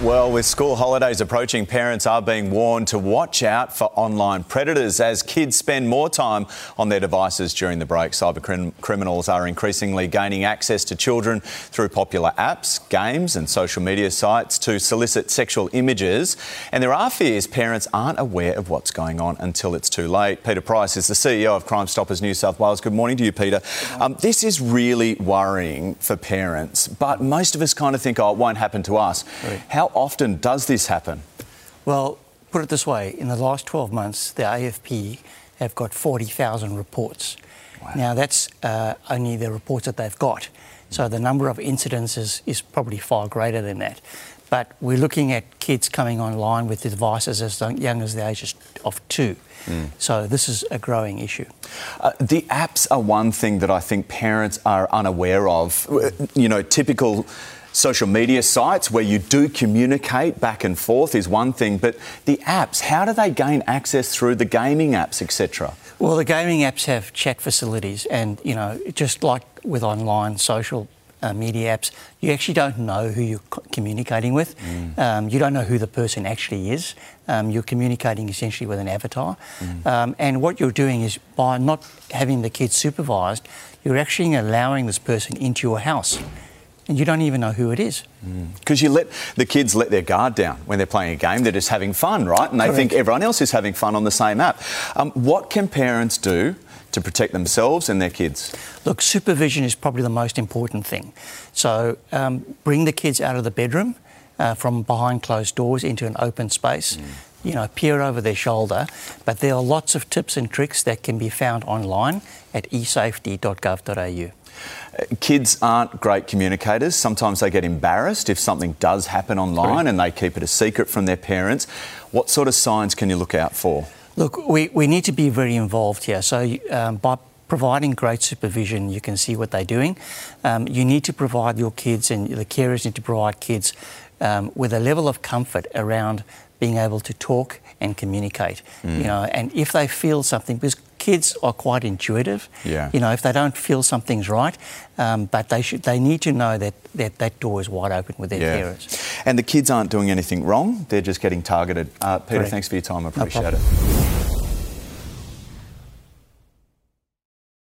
Well, with school holidays approaching, parents are being warned to watch out for online predators as kids spend more time on their devices during the break. Cyber crim- criminals are increasingly gaining access to children through popular apps, games, and social media sites to solicit sexual images. And there are fears parents aren't aware of what's going on until it's too late. Peter Price is the CEO of Crime Stoppers New South Wales. Good morning to you, Peter. Um, this is really worrying for parents, but most of us kind of think, oh, it won't happen to us. Right. How often does this happen? Well, put it this way in the last 12 months, the AFP have got 40,000 reports. Now, that's uh, only the reports that they've got. So the number of incidents is, is probably far greater than that. But we're looking at kids coming online with devices as young as the age of two. So this is a growing issue. Uh, the apps are one thing that I think parents are unaware of. Uh, You know, typical social media sites where you do communicate back and forth is one thing, but the apps, how do they gain access through the gaming apps, etc.? Well, the gaming apps have chat facilities, and you know, just like with online social uh, media apps, you actually don't know who you're co- communicating with. Um, you don't know who the person actually is. Um, you're communicating essentially with an avatar, um, and what you're doing is by not having the kids supervised, you're actually allowing this person into your house, and you don't even know who it is. Because you let the kids let their guard down when they're playing a game. They're just having fun, right? And they think everyone else is having fun on the same app. Um, what can parents do to protect themselves and their kids? Look, supervision is probably the most important thing. So um, bring the kids out of the bedroom uh, from behind closed doors into an open space. You know, peer over their shoulder. But there are lots of tips and tricks that can be found online at esafety.gov.au. Uh, Kids aren't great communicators. Sometimes they get embarrassed if something does happen online Correct. and they keep it a secret from their parents. What sort of signs can you look out for? Look, we, we need to be very involved here. So, um, by providing great supervision, you can see what they're doing. Um, you need to provide your kids, and the carers need to provide kids um, with a level of comfort around being able to talk and communicate. You know, and if they feel something, because kids are quite intuitive. Yeah. You know, if they don't feel something's right, um, but they should, they need to know that that, that door is wide open with their carers. And the kids aren't doing anything wrong, they're just getting targeted. Uh, Peter, Correct. thanks for your time. I appreciate problem. it.